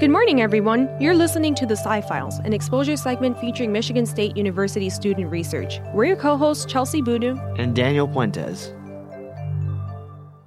Good morning, everyone. You're listening to the Sci Files, an exposure segment featuring Michigan State University student research. We're your co hosts, Chelsie Boudou and Daniel Puentes.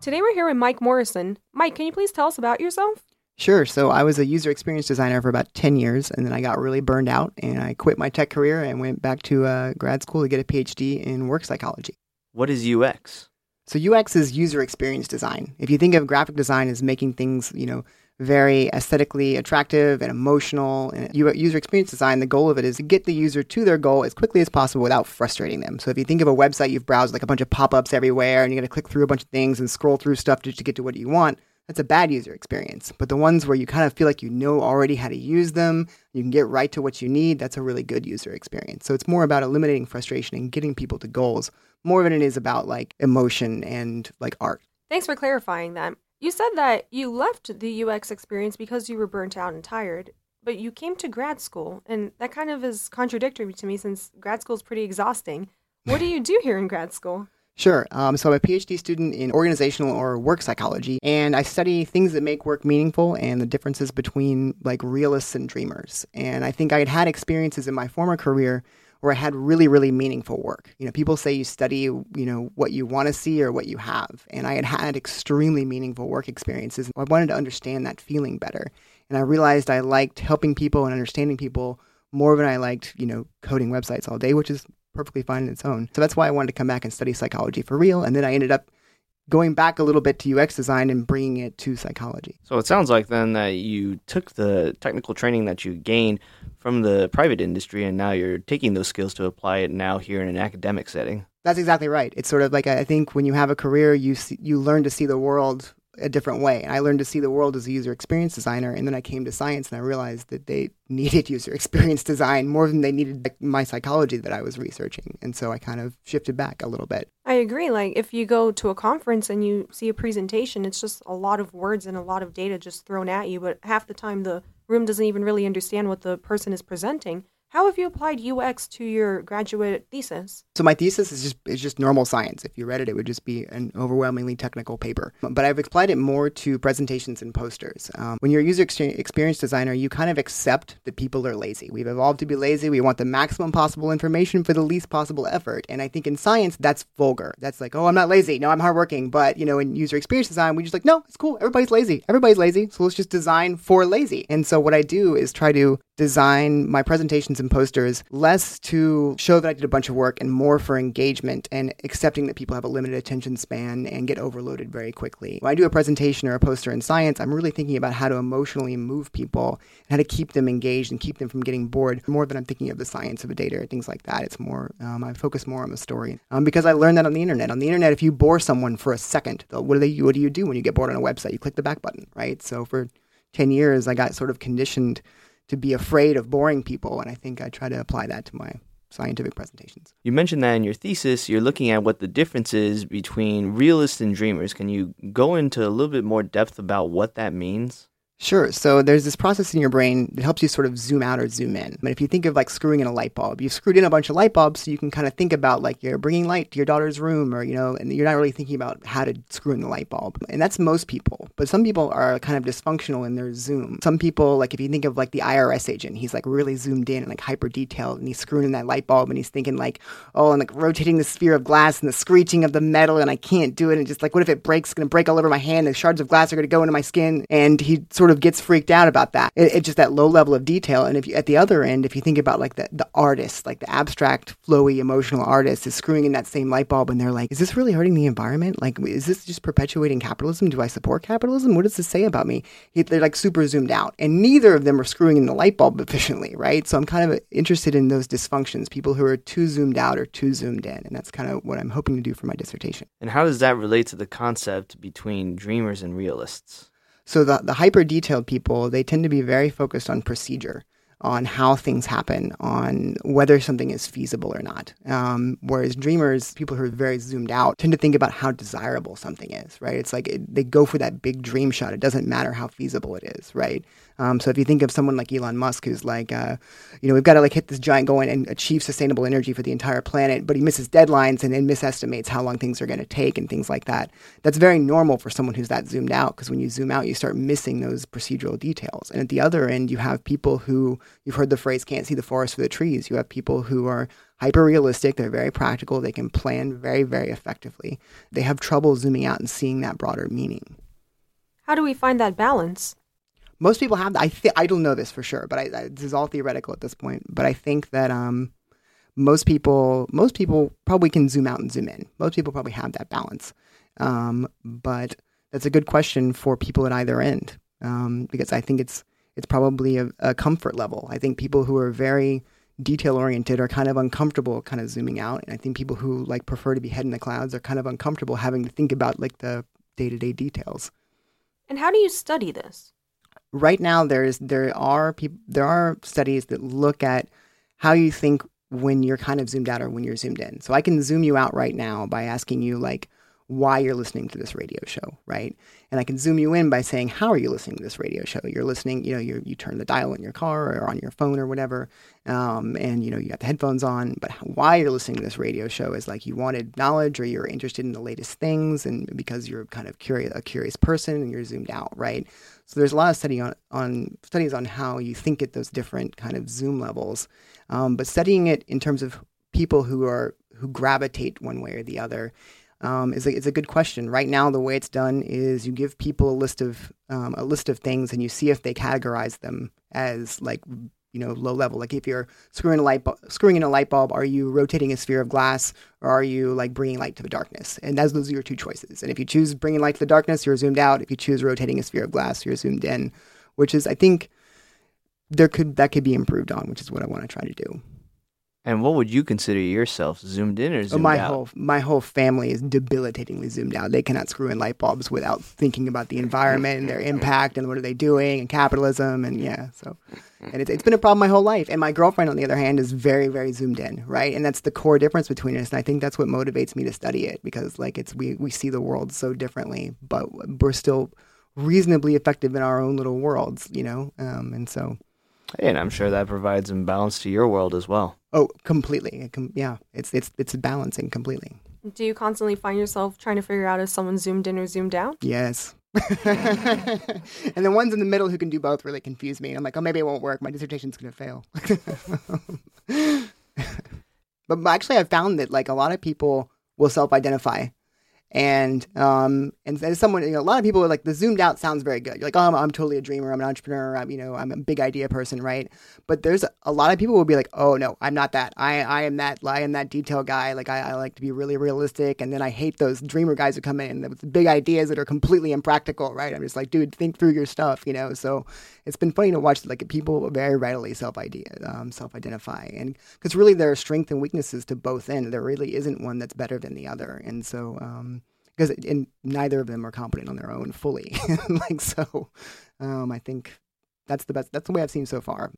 Today we're here with Mike Morrison. Mike, can you please tell us about yourself? Sure. So I was a user experience designer for about 10 years, and then I got really burned out, and I quit my tech career and went back to uh, grad school to get a PhD in work psychology. What is UX? So UX is user experience design. If you think of graphic design as making things, you know, very aesthetically attractive and emotional. And user experience design, the goal of it is to get the user to their goal as quickly as possible without frustrating them. So if you think of a website you've browsed like a bunch of pop-ups everywhere and you're going to click through a bunch of things and scroll through stuff just to get to what you want, that's a bad user experience. But the ones where you kind of feel like you know already how to use them, you can get right to what you need, that's a really good user experience. So it's more about eliminating frustration and getting people to goals more than it is about like emotion and like art. Thanks for clarifying that. You said that you left the UX experience because you were burnt out and tired, but you came to grad school, and that kind of is contradictory to me since grad school is pretty exhausting. What do you do here in grad school? Sure. Um, so I'm a PhD student in organizational or work psychology, and I study things that make work meaningful and the differences between like realists and dreamers. And I think I had had experiences in my former career where I had really, really meaningful work. You know, people say you study, you know, what you want to see or what you have. And I had had extremely meaningful work experiences. I wanted to understand that feeling better. And I realized I liked helping people and understanding people more than I liked, you know, coding websites all day, which is perfectly fine in its own. So that's why I wanted to come back and study psychology for real. And then I ended up going back a little bit to UX design and bringing it to psychology. So it sounds like then that you took the technical training that you gained from the private industry and now you're taking those skills to apply it now here in an academic setting. That's exactly right. It's sort of like I think when you have a career, you see, you learn to see the world a different way. And I learned to see the world as a user experience designer. And then I came to science and I realized that they needed user experience design more than they needed like, my psychology that I was researching. And so I kind of shifted back a little bit. I agree. Like if you go to a conference and you see a presentation, it's just a lot of words and a lot of data just thrown at you. But half the time, the room doesn't even really understand what the person is presenting. How have you applied UX to your graduate thesis? So my thesis is just is just normal science. If you read it, it would just be an overwhelmingly technical paper. But I've applied it more to presentations and posters. Um, when you're a user experience designer, you kind of accept that people are lazy. We've evolved to be lazy. We want the maximum possible information for the least possible effort. And I think in science, that's vulgar. That's like, oh, I'm not lazy. No, I'm hardworking. But you know, in user experience design, we just like, no, it's cool. Everybody's lazy. Everybody's lazy. So let's just design for lazy. And so what I do is try to design my presentations and posters less to show that I did a bunch of work and more for engagement and accepting that people have a limited attention span and get overloaded very quickly. When I do a presentation or a poster in science, I'm really thinking about how to emotionally move people and how to keep them engaged and keep them from getting bored more than I'm thinking of the science of a data or things like that. It's more, um, I focus more on the story um, because I learned that on the internet. On the internet, if you bore someone for a second, what do, they, what do you do when you get bored on a website? You click the back button, right? So for 10 years, I got sort of conditioned to be afraid of boring people. And I think I try to apply that to my scientific presentations. You mentioned that in your thesis, you're looking at what the difference is between realists and dreamers. Can you go into a little bit more depth about what that means? Sure. So there's this process in your brain that helps you sort of zoom out or zoom in. But if you think of like screwing in a light bulb, you've screwed in a bunch of light bulbs so you can kind of think about like you're bringing light to your daughter's room or, you know, and you're not really thinking about how to screw in the light bulb. And that's most people. But some people are kind of dysfunctional in their zoom. Some people, like if you think of like the IRS agent, he's like really zoomed in and like hyper detailed and he's screwing in that light bulb and he's thinking like, oh, and like rotating the sphere of glass and the screeching of the metal and I can't do it. And just like, what if it breaks? It's going to break all over my hand. The shards of glass are going to go into my skin. And he sort of gets freaked out about that. It, it's just that low level of detail. And if you, at the other end, if you think about like the, the artist, like the abstract, flowy, emotional artist is screwing in that same light bulb and they're like, is this really hurting the environment? Like, is this just perpetuating capitalism? Do I support capitalism? What does this say about me? They're like super zoomed out. And neither of them are screwing in the light bulb efficiently, right? So I'm kind of interested in those dysfunctions, people who are too zoomed out or too zoomed in. And that's kind of what I'm hoping to do for my dissertation. And how does that relate to the concept between dreamers and realists? So the, the hyper detailed people, they tend to be very focused on procedure. on how things happen, on whether something is feasible or not. Um, whereas dreamers, people who are very zoomed out, tend to think about how desirable something is, right? It's like it, they go for that big dream shot. It doesn't matter how feasible it is, right? Um, so if you think of someone like Elon Musk, who's like, uh, you know, we've got to like hit this giant goal and achieve sustainable energy for the entire planet, but he misses deadlines and then misestimates how long things are going to take and things like that. That's very normal for someone who's that zoomed out because when you zoom out, you start missing those procedural details. And at the other end, you have people who you've heard the phrase "can't see the forest for the trees." You have people who are hyper realistic. They're very practical. They can plan very, very effectively. They have trouble zooming out and seeing that broader meaning. How do we find that balance? Most people have. I th- I don't know this for sure, but I, I, this is all theoretical at this point. But I think that um, most people most people probably can zoom out and zoom in. Most people probably have that balance. Um, but that's a good question for people at either end um, because I think it's it's probably a, a comfort level. I think people who are very detail oriented are kind of uncomfortable kind of zooming out and i think people who like prefer to be head in the clouds are kind of uncomfortable having to think about like the day-to-day details and how do you study this right now there's there are people there are studies that look at how you think when you're kind of zoomed out or when you're zoomed in. So I can zoom you out right now by asking you like why you're listening to this radio show, right? And I can zoom you in by saying, how are you listening to this radio show? You're listening, you know, you you turn the dial in your car or on your phone or whatever, um, and you know you got the headphones on. But why you're listening to this radio show is like you wanted knowledge or you're interested in the latest things, and because you're kind of curious, a curious person, and you're zoomed out, right? So there's a lot of study on, on studies on how you think at those different kind of zoom levels, um, but studying it in terms of people who are who gravitate one way or the other um, is a, is a good question. Right now, the way it's done is you give people a list of um, a list of things, and you see if they categorize them as like you know low level. Like if you're screwing a light bulb, screwing in a light bulb, are you rotating a sphere of glass, or are you like bringing light to the darkness? And those are your two choices. And if you choose bringing light to the darkness, you're zoomed out. If you choose rotating a sphere of glass, you're zoomed in. Which is, I think, there could that could be improved on, which is what I want to try to do. And what would you consider yourself, zoomed in or oh, zoomed my out? whole my whole family is debilitatingly zoomed out. They cannot screw in light bulbs without thinking about the environment and their impact and what are they doing and capitalism and yeah. So, and it's it's been a problem my whole life. And my girlfriend, on the other hand, is very very zoomed in, right? And that's the core difference between us. And I think that's what motivates me to study it because like it's we we see the world so differently, but we're still reasonably effective in our own little worlds, you know. Um, and so and I'm sure that provides some balance to your world as well. Oh, completely. yeah, it's it's it's balancing completely. Do you constantly find yourself trying to figure out if someone's zoomed in or zoomed out? Yes. and the ones in the middle who can do both really confuse me. I'm like, oh, maybe it won't work. My dissertation's going to fail. but actually, I've found that like a lot of people will self-identify and um, and as someone, you know, a lot of people are like the zoomed out sounds very good. You're like, oh, I'm, I'm totally a dreamer. I'm an entrepreneur. I'm, you know, I'm a big idea person, right? But there's a, a lot of people will be like, oh no, I'm not that. I I am that. I am that detail guy. Like I, I like to be really realistic. And then I hate those dreamer guys who come in with big ideas that are completely impractical, right? I'm just like, dude, think through your stuff, you know. So it's been funny to watch like people very readily self idea um, self identify, and because really there are strengths and weaknesses to both ends. There really isn't one that's better than the other, and so. Um, because and neither of them are competent on their own fully. like so, um, I think that's the best. That's the way I've seen so far.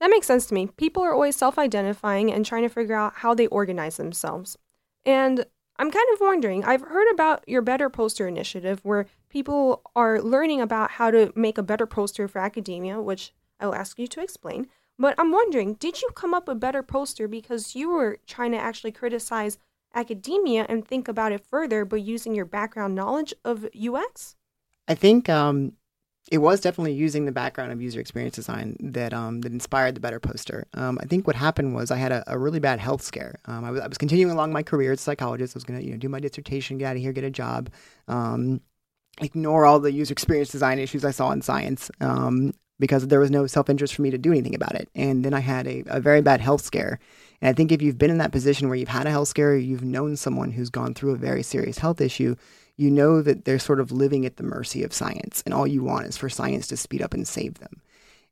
That makes sense to me. People are always self-identifying and trying to figure out how they organize themselves. And I'm kind of wondering. I've heard about your Better Poster initiative, where people are learning about how to make a better poster for academia, which I'll ask you to explain. But I'm wondering, did you come up with Better Poster because you were trying to actually criticize academia and think about it further, but using your background knowledge of UX? I think um, it was definitely using the background of user experience design that um, that inspired the better poster. Um, I think what happened was I had a, a really bad health scare. Um, I was, I, was, continuing along my career as a psychologist. I was going to you know do my dissertation, get out of here, get a job, um, ignore all the user experience design issues I saw in science um, because there was no self interest for me to do anything about it. And then I had a, a very bad health scare and I think if you've been in that position where you've had a health scare, or you've known someone who's gone through a very serious health issue, you know that they're sort of living at the mercy of science. And all you want is for science to speed up and save them.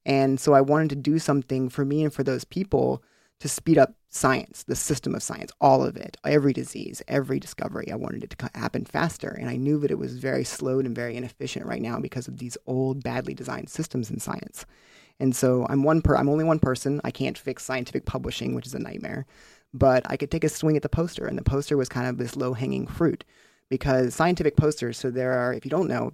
And so I wanted to do something for me and for those people to speed up science, the system of science, all of it, every disease, every discovery. I wanted it to happen faster. And I knew that it was very slowed and very inefficient right now because of these old, badly designed systems in science. And so I'm one per I'm only one person. I can't fix scientific publishing, which is a nightmare. But I could take a swing at the poster, and the poster was kind of this low hanging fruit because scientific posters. So there are, if you don't know,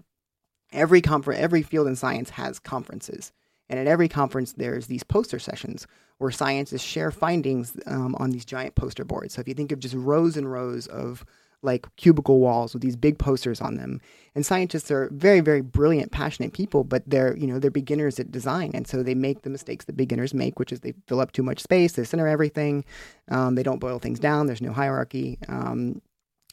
every conference, every field in science has conferences, and at every conference there's these poster sessions where scientists share findings um, on these giant poster boards. So if you think of just rows and rows of like cubicle walls with these big posters on them. And scientists are very, very brilliant, passionate people, but they're, you know, they're beginners at design. And so they make the mistakes that beginners make, which is they fill up too much space, they center everything, um, they don't boil things down, there's no hierarchy. Um,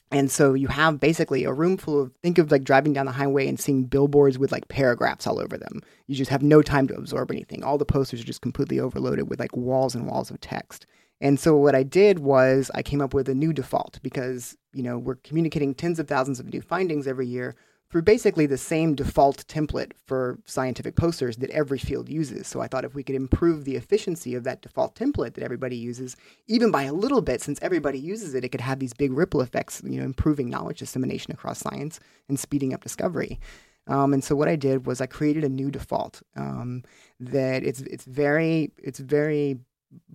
and so you have basically a room full of think of like driving down the highway and seeing billboards with like paragraphs all over them. You just have no time to absorb anything. All the posters are just completely overloaded with like walls and walls of text. And so what I did was I came up with a new default because, you know, we're communicating tens of thousands of new findings every year through basically the same default template for scientific posters that every field uses. So I thought if we could improve the efficiency of that default template that everybody uses, even by a little bit, since everybody uses it, it could have these big ripple effects, you know, improving knowledge dissemination across science and speeding up discovery. Um, and so what I did was I created a new default um, that it's it's very it's very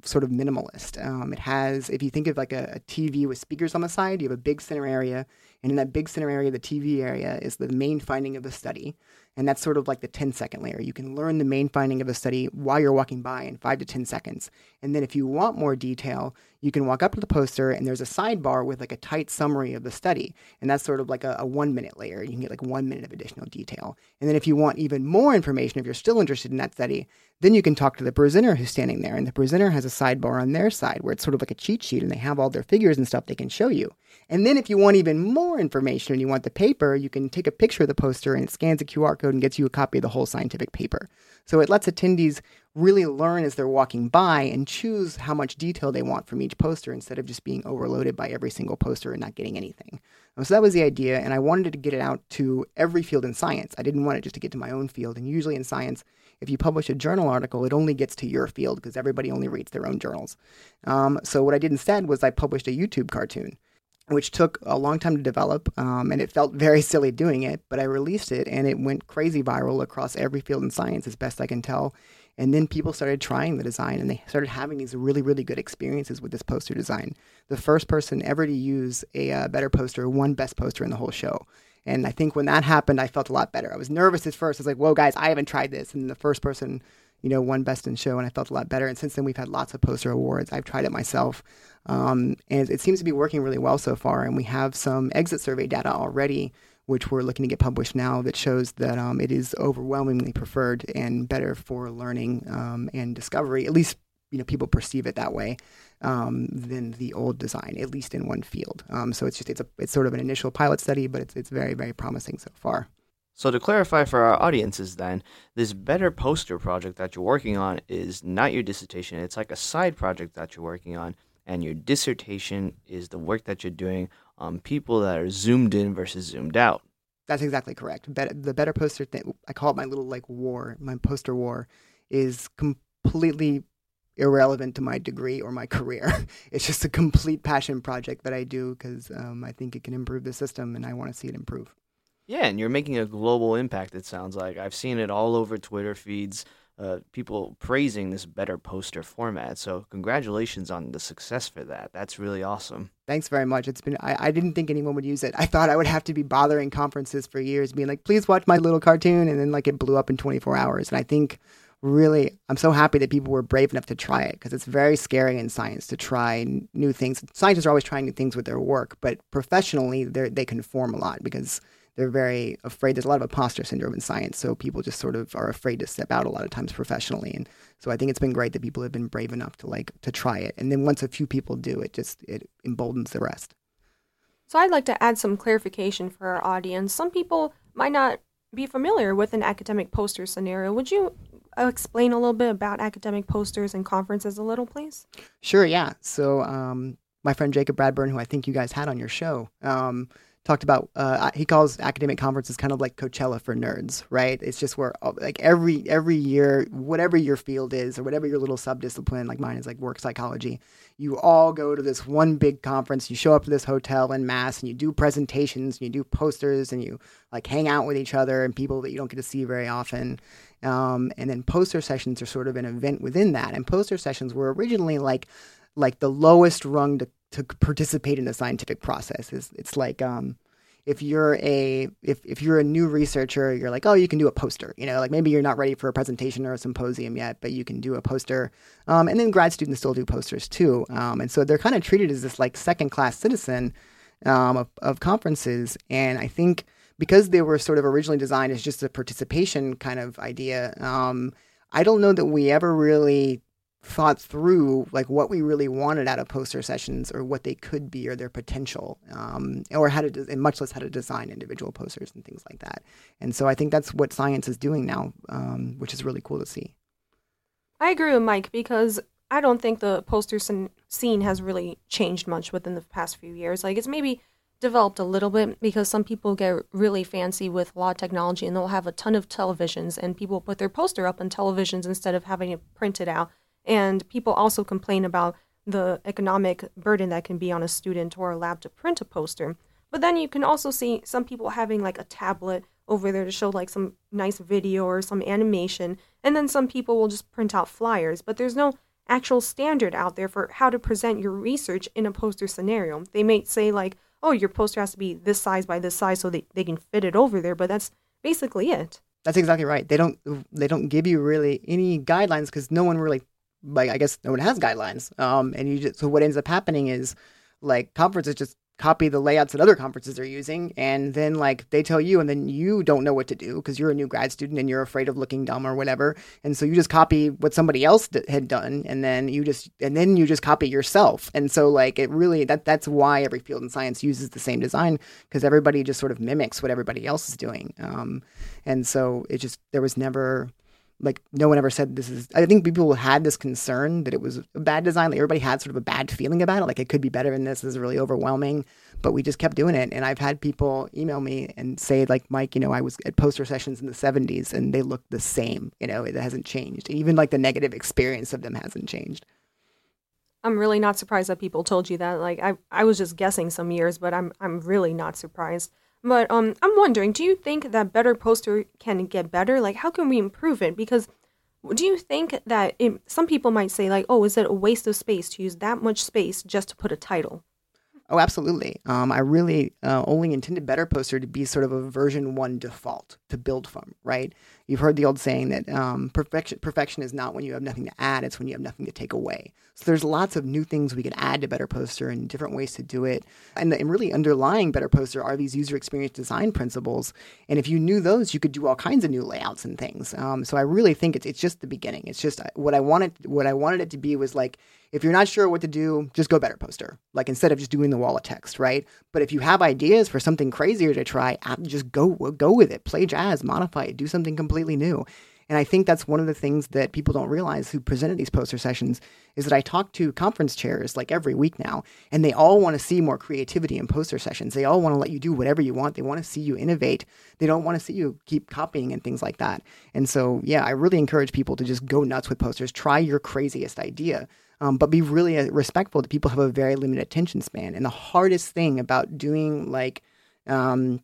sort of minimalist. Um, it has, if you think of like a, a, TV with speakers on the side, you have a big center area, and in that big center area, the TV area is the main finding of the study. And that's sort of like the 10 second layer. You can learn the main finding of a study while you're walking by in five to 10 seconds. And then if you want more detail, you can walk up to the poster and there's a sidebar with like a tight summary of the study. And that's sort of like a, a one minute layer. You can get like one minute of additional detail. And then if you want even more information, if you're still interested in that study, then you can talk to the presenter who's standing there. And the presenter has a sidebar on their side where it's sort of like a cheat sheet and they have all their figures and stuff they can show you. And then if you want even more information and you want the paper, you can take a picture of the poster and it scans a QR code and gets you a copy of the whole scientific paper. So it lets attendees really learn as they're walking by and choose how much detail they want from each poster instead of just being overloaded by every single poster and not getting anything. So that was the idea, and I wanted to get it out to every field in science. I didn't want it just to get to my own field. And usually in science, if you publish a journal article, it only gets to your field because everybody only reads their own journals. Um, so what I did instead was I published a YouTube cartoon which took a long time to develop, um, and it felt very silly doing it. But I released it, and it went crazy viral across every field in science, as best I can tell. And then people started trying the design, and they started having these really, really good experiences with this poster design. The first person ever to use a uh, better poster won best poster in the whole show. And I think when that happened, I felt a lot better. I was nervous at first. I was like, "Whoa, guys, I haven't tried this." And the first person you know, won Best in Show, and I felt a lot better. And since then, we've had lots of poster awards. I've tried it myself, um, and it seems to be working really well so far. And we have some exit survey data already, which we're looking to get published now, that shows that um, it is overwhelmingly preferred and better for learning um, and discovery. At least, you know, people perceive it that way. Um, than the old design, at least in one field. Um, so it's just it's a it's sort of an initial pilot study, but it's it's very very promising so far. So to clarify for our audiences then, this better poster project that you're working on is not your dissertation. It's like a side project that you're working on and your dissertation is the work that you're doing on people that are zoomed in versus zoomed out. That's exactly correct. the better poster thing, I call it my little like war, my poster war, is completely irrelevant to my degree or my career. it's just a complete passion project that I do because um, I think it can improve the system and I want to see it improve. Yeah, and you're making a global impact. It sounds like I've seen it all over Twitter feeds. Uh, people praising this better poster format. So congratulations on the success for that. That's really awesome. Thanks very much. It's been I, I didn't think anyone would use it. I thought I would have to be bothering conferences for years, being like, please watch my little cartoon, and then like it blew up in 24 hours. And I think really I'm so happy that people were brave enough to try it because it's very scary in science to try new things. Scientists are always trying new things with their work, but professionally they they conform a lot because they're very afraid. There's a lot of imposter syndrome in science, so people just sort of are afraid to step out a lot of times professionally. And so I think it's been great that people have been brave enough to like to try it. And then once a few people do, it just it emboldens the rest. So I'd like to add some clarification for our audience. Some people might not be familiar with an academic poster scenario. Would you explain a little bit about academic posters and conferences a little, please? Sure. Yeah. So um, my friend Jacob Bradburn, who I think you guys had on your show. Um, talked about uh, he calls academic conferences kind of like Coachella for nerds, right? It's just where like every every year, whatever your field is or whatever your little subdiscipline, like mine is like work psychology, you all go to this one big conference. You show up to this hotel in mass, and you do presentations, and you do posters, and you like hang out with each other and people that you don't get to see very often. Um, and then poster sessions are sort of an event within that. And poster sessions were originally like like the lowest rung to to participate in the scientific process. It's, it's like um, if you're a if, if you're a new researcher, you're like, oh, you can do a poster. You know, like maybe you're not ready for a presentation or a symposium yet, but you can do a poster. Um, and then grad students still do posters too. Um, and so they're kind of treated as this like second class citizen um, of, of conferences. And I think because they were sort of originally designed as just a participation kind of idea, um, I don't know that we ever really thought through like what we really wanted out of poster sessions or what they could be or their potential um, or how to de- and much less how to design individual posters and things like that. And so i think that's what science is doing now um, which is really cool to see. I agree with mike because i don't think the poster scene has really changed much within the past few years. Like it's maybe developed a little bit because some people get really fancy with a lot of technology and they'll have a ton of televisions and people put their poster up on televisions instead of having it printed out and people also complain about the economic burden that can be on a student or a lab to print a poster. But then you can also see some people having like a tablet over there to show like some nice video or some animation. And then some people will just print out flyers. But there's no actual standard out there for how to present your research in a poster scenario. They may say like, oh, your poster has to be this size by this size so they, they can fit it over there, but that's basically it. That's exactly right. They don't they don't give you really any guidelines because no one really like I guess no one has guidelines. Um, and you just so what ends up happening is like conferences just copy the layouts that other conferences are using, and then like they tell you, and then you don't know what to do because you're a new grad student and you're afraid of looking dumb or whatever, and so you just copy what somebody else d- had done, and then you just and then you just copy yourself, and so like it really that that's why every field in science uses the same design because everybody just sort of mimics what everybody else is doing, um, and so it just there was never like no one ever said this is i think people had this concern that it was a bad design like everybody had sort of a bad feeling about it like it could be better than this, this is really overwhelming but we just kept doing it. And i've had people email me and say like mike you know i was at poster sessions in the 70s and they look the same you know it hasn't changed. Even like the negative experience of them hasn't changed. I'm really not surprised that people told you that like i, I was just guessing some years but i'm i'm really not surprised but um, I'm wondering, do you think that Better Poster can get better? Like, how can we improve it? Because do you think that it, some people might say, like, oh, is it a waste of space to use that much space just to put a title? Oh, absolutely. Um, I really uh, only intended Better Poster to be sort of a version one default to build from, right? You've heard the old saying that um, perfection perfection is not when you have nothing to add; it's when you have nothing to take away. So there's lots of new things we could add to Better Poster and different ways to do it. And, the, and really underlying Better Poster are these user experience design principles. And if you knew those, you could do all kinds of new layouts and things. Um, so I really think it's it's just the beginning. It's just uh, what I wanted what I wanted it to be was like if you're not sure what to do, just go better poster. Like instead of just doing the wall of text, right? But if you have ideas for something crazier to try, just go go with it. Play jazz, modify it, do something completely new. And I think that's one of the things that people don't realize who presented these poster sessions is that I talk to conference chairs like every week now, and they all want to see more creativity in poster sessions. They all want to let you do whatever you want. They want to see you innovate. They don't want to see you keep copying and things like that. And so, yeah, I really encourage people to just go nuts with posters. Try your craziest idea. Um, but be really uh, respectful that people have a very limited attention span. And the hardest thing about doing like um,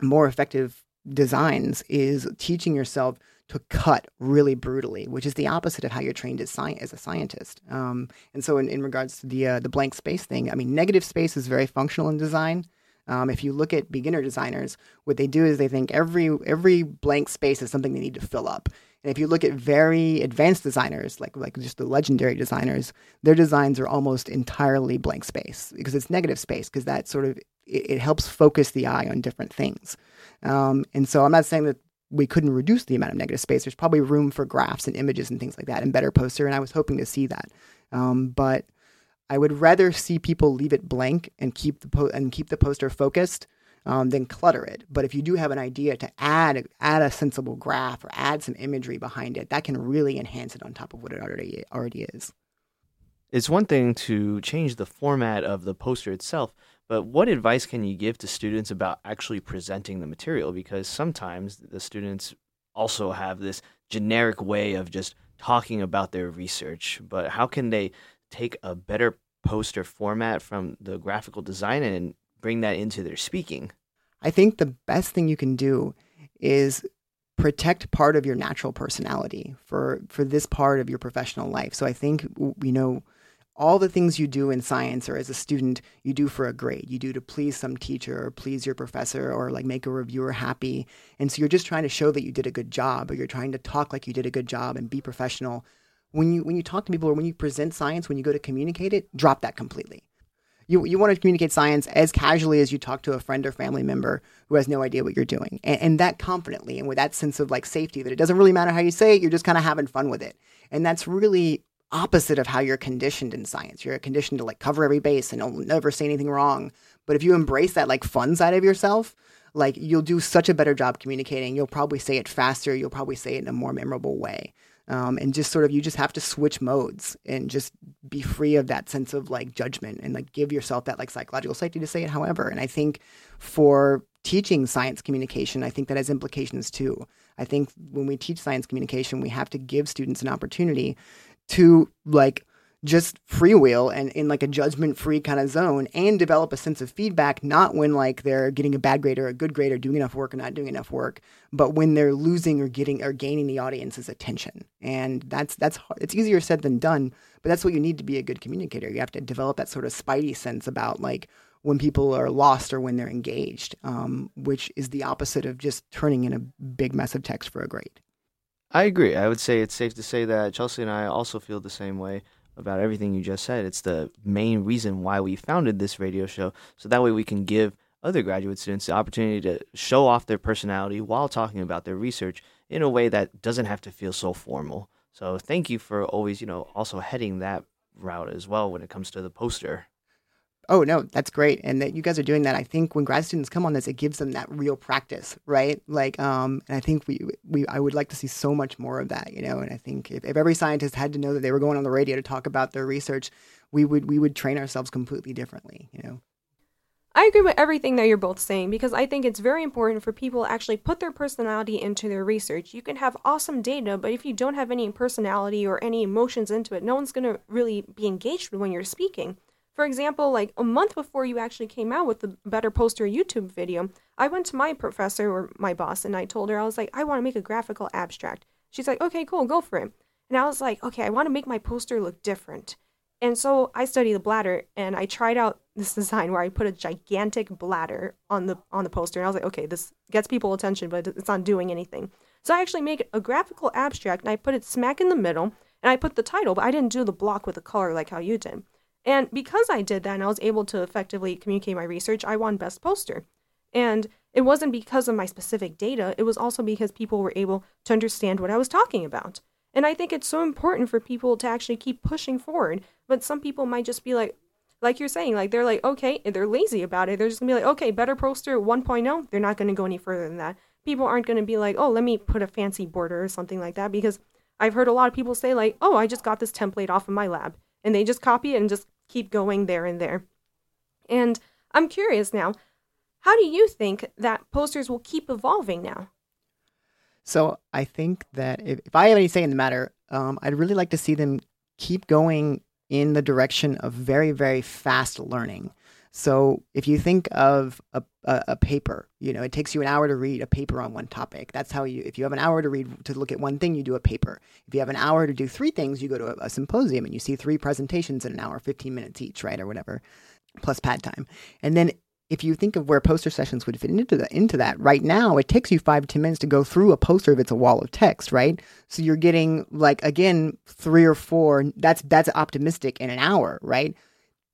more effective designs is teaching yourself to cut really brutally, which is the opposite of how you're trained as, sci- as a scientist. Um, and so, in, in regards to the uh, the blank space thing, I mean, negative space is very functional in design. Um, if you look at beginner designers, what they do is they think every every blank space is something they need to fill up. And if you look at very advanced designers, like like just the legendary designers, their designs are almost entirely blank space because it's negative space because that sort of it, it, helps focus the eye on different things. Um, and so I'm not saying that we couldn't reduce the amount of negative space. There's probably room for graphs and images and things like that in Better Poster, and I was hoping to see that. Um, but I would rather see people leave it blank and keep the po- and keep the poster focused um, than clutter it. But if you do have an idea to add add a sensible graph or add some imagery behind it, that can really enhance it on top of what it already already is. It's one thing to change the format of the poster itself, But what advice can you give to students about actually presenting the material? Because sometimes the students also have this generic way of just talking about their research, but how can they take a better poster format from the graphical design and bring that into their speaking? I think the best thing you can do is protect part of your natural personality for for this part of your professional life. So I think you know all the things you do in science or as a student you do for a grade you do to please some teacher or please your professor or like make a reviewer happy and so you're just trying to show that you did a good job or you're trying to talk like you did a good job and be professional when you when you talk to people or when you present science when you go to communicate it drop that completely you, you want to communicate science as casually as you talk to a friend or family member who has no idea what you're doing and, and that confidently and with that sense of like safety that it doesn't really matter how you say it you're just kind of having fun with it and that's really opposite of how you're conditioned in science. You're conditioned to like cover every base and never say anything wrong. But if you embrace that like fun side of yourself, like you'll do such a better job communicating. You'll probably say it faster. You'll probably say it in a more memorable way. Um, and just sort of you just have to switch modes and just be free of that sense of like judgment and like give yourself that like psychological safety to say it however. And i think for teaching science communication i think that has implications too. I think when we teach science communication we have to give students an opportunity to like just freewheel and in like a judgment free kind of zone and develop a sense of feedback not when like they're getting a bad grade or a good grade or doing enough work or not doing enough work but when they're losing or getting or gaining the audience's attention and that's that's hard. it's easier said than done but that's what you need to be a good communicator you have to develop that sort of spidey sense about like when people are lost or when they're engaged um, which is the opposite of just turning in a big mess of text for a grade I agree. I would say it's safe to say that Chelsie and I also feel the same way about everything you just said. It's the main reason why we founded this radio show, so that way we can give other graduate students the opportunity to show off their personality while talking about their research in a way that doesn't have to feel so formal. So thank you for always, you know, also heading that route as well when it comes to the poster oh no that's great. And that you guys are doing that. I think when grad students come on this it gives them that real practice right? Like um and i think we we i would like to see so much more of that you know? And i think if, if every scientist had to know that they were going on the radio to talk about their research we would we would train ourselves completely differently you know? I agree with everything that you're both saying because I think it's very important for people to actually put their personality into their research. You can have awesome data, but if you don't have any personality or any emotions into it, no one's going to really be engaged when you're speaking. For example, like a month before you actually came out with the Better Poster YouTube video, I went to my professor or my boss and I told her, I was like, I want to make a graphical abstract. She's like, okay, cool, go for it. And I was like, okay, I want to make my poster look different. And so I studied the bladder and I tried out this design where I put a gigantic bladder on the on the poster and I was like, okay, this gets people attention, but it's not doing anything. So I actually made a graphical abstract and I put it smack in the middle and I put the title, but I didn't do the block with the color like how you did. And because I did that and I was able to effectively communicate my research, I won Best Poster. And it wasn't because of my specific data, it was also because people were able to understand what I was talking about. And I think it's so important for people to actually keep pushing forward. But some people might just be like, like you're saying, like they're like, okay, they're lazy about it. They're just gonna be like, okay, better poster 1.0. They're not gonna go any further than that. People aren't gonna be like, oh, let me put a fancy border or something like that because I've heard a lot of people say like, oh, I just got this template off of my lab, and they just copy it and just keep going there and there. And I'm curious now, how do you think that posters will keep evolving now? So I think that if, if I have any say in the matter, um, I'd really like to see them keep going in the direction of very, very fast learning. So if you think of a, a, a, paper, you know, it takes you an hour to read a paper on one topic. That's how you, if you have an hour to read, to look at one thing, you do a paper. If you have an hour to do three things, you go to a, a symposium and you see three presentations in an hour, 15 minutes each, right? Or whatever, plus pad time. And then if you think of where poster sessions would fit into the, into that, right now it takes you five ten minutes to go through a poster if it's a wall of text, right? So you're getting like again three or four. That's that's optimistic in an hour, right?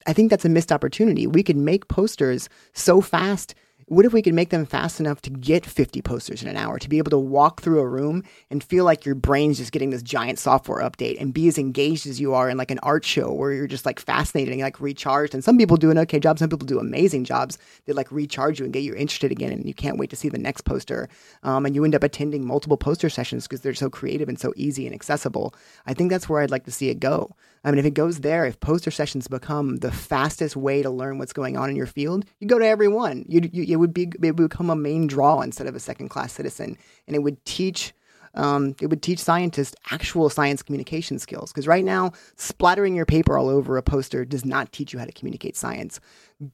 I think that's a missed opportunity. We could make posters so fast What if we could make them fast enough to get 50 posters in an hour, to be able to walk through a room and feel like your brain's just getting this giant software update and be as engaged as you are in like an art show where you're just like fascinated and like recharged. And some people do an okay job, some people do amazing jobs that like recharge you and get you interested again and you can't wait to see the next poster. Um, and you end up attending multiple poster sessions because they're so creative and so easy and accessible. I think that's where I'd like to see it go. I mean, if it goes there, if poster sessions become the fastest way to learn what's going on in your field, you go to every one. You, you, it would be it would become a main draw instead of a second class citizen, and it would teach. Um, it would teach scientists actual science communication skills because right now, splattering your paper all over a poster does not teach you how to communicate science.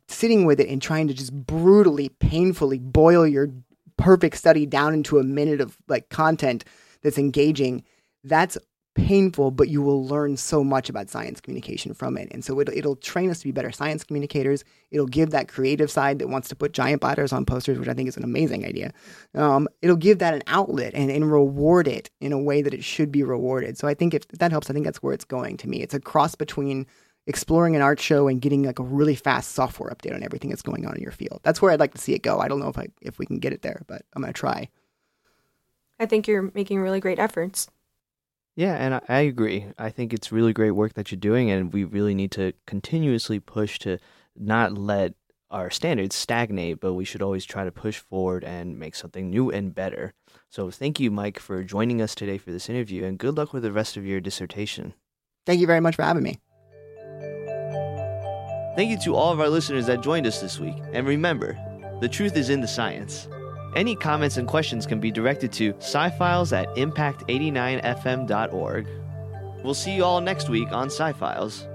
Sitting with it and trying to just brutally, painfully boil your perfect study down into a minute of like content that's engaging, that's painful, but you will learn so much about science communication from it. And so it'll, it'll train us to be better science communicators. It'll give that creative side that wants to put giant bladders on posters, which I think is an amazing idea. Um, it'll give that an outlet and, and reward it in a way that it should be rewarded. So I think if that helps, I think that's where it's going to me. It's a cross between exploring an art show and getting like a really fast software update on everything that's going on in your field. That's where I'd like to see it go. I don't know if I if we can get it there, but I'm going to try. I think you're making really great efforts. Yeah, and I, I agree. I think it's really great work that you're doing, and we really need to continuously push to not let our standards stagnate, but we should always try to push forward and make something new and better. So, thank you, Mike, for joining us today for this interview, and good luck with the rest of your dissertation. Thank you very much for having me. Thank you to all of our listeners that joined us this week. And remember, the truth is in the science. Any comments and questions can be directed to scifiles at impact89fm.org. We'll see you all next week on Sci-Files.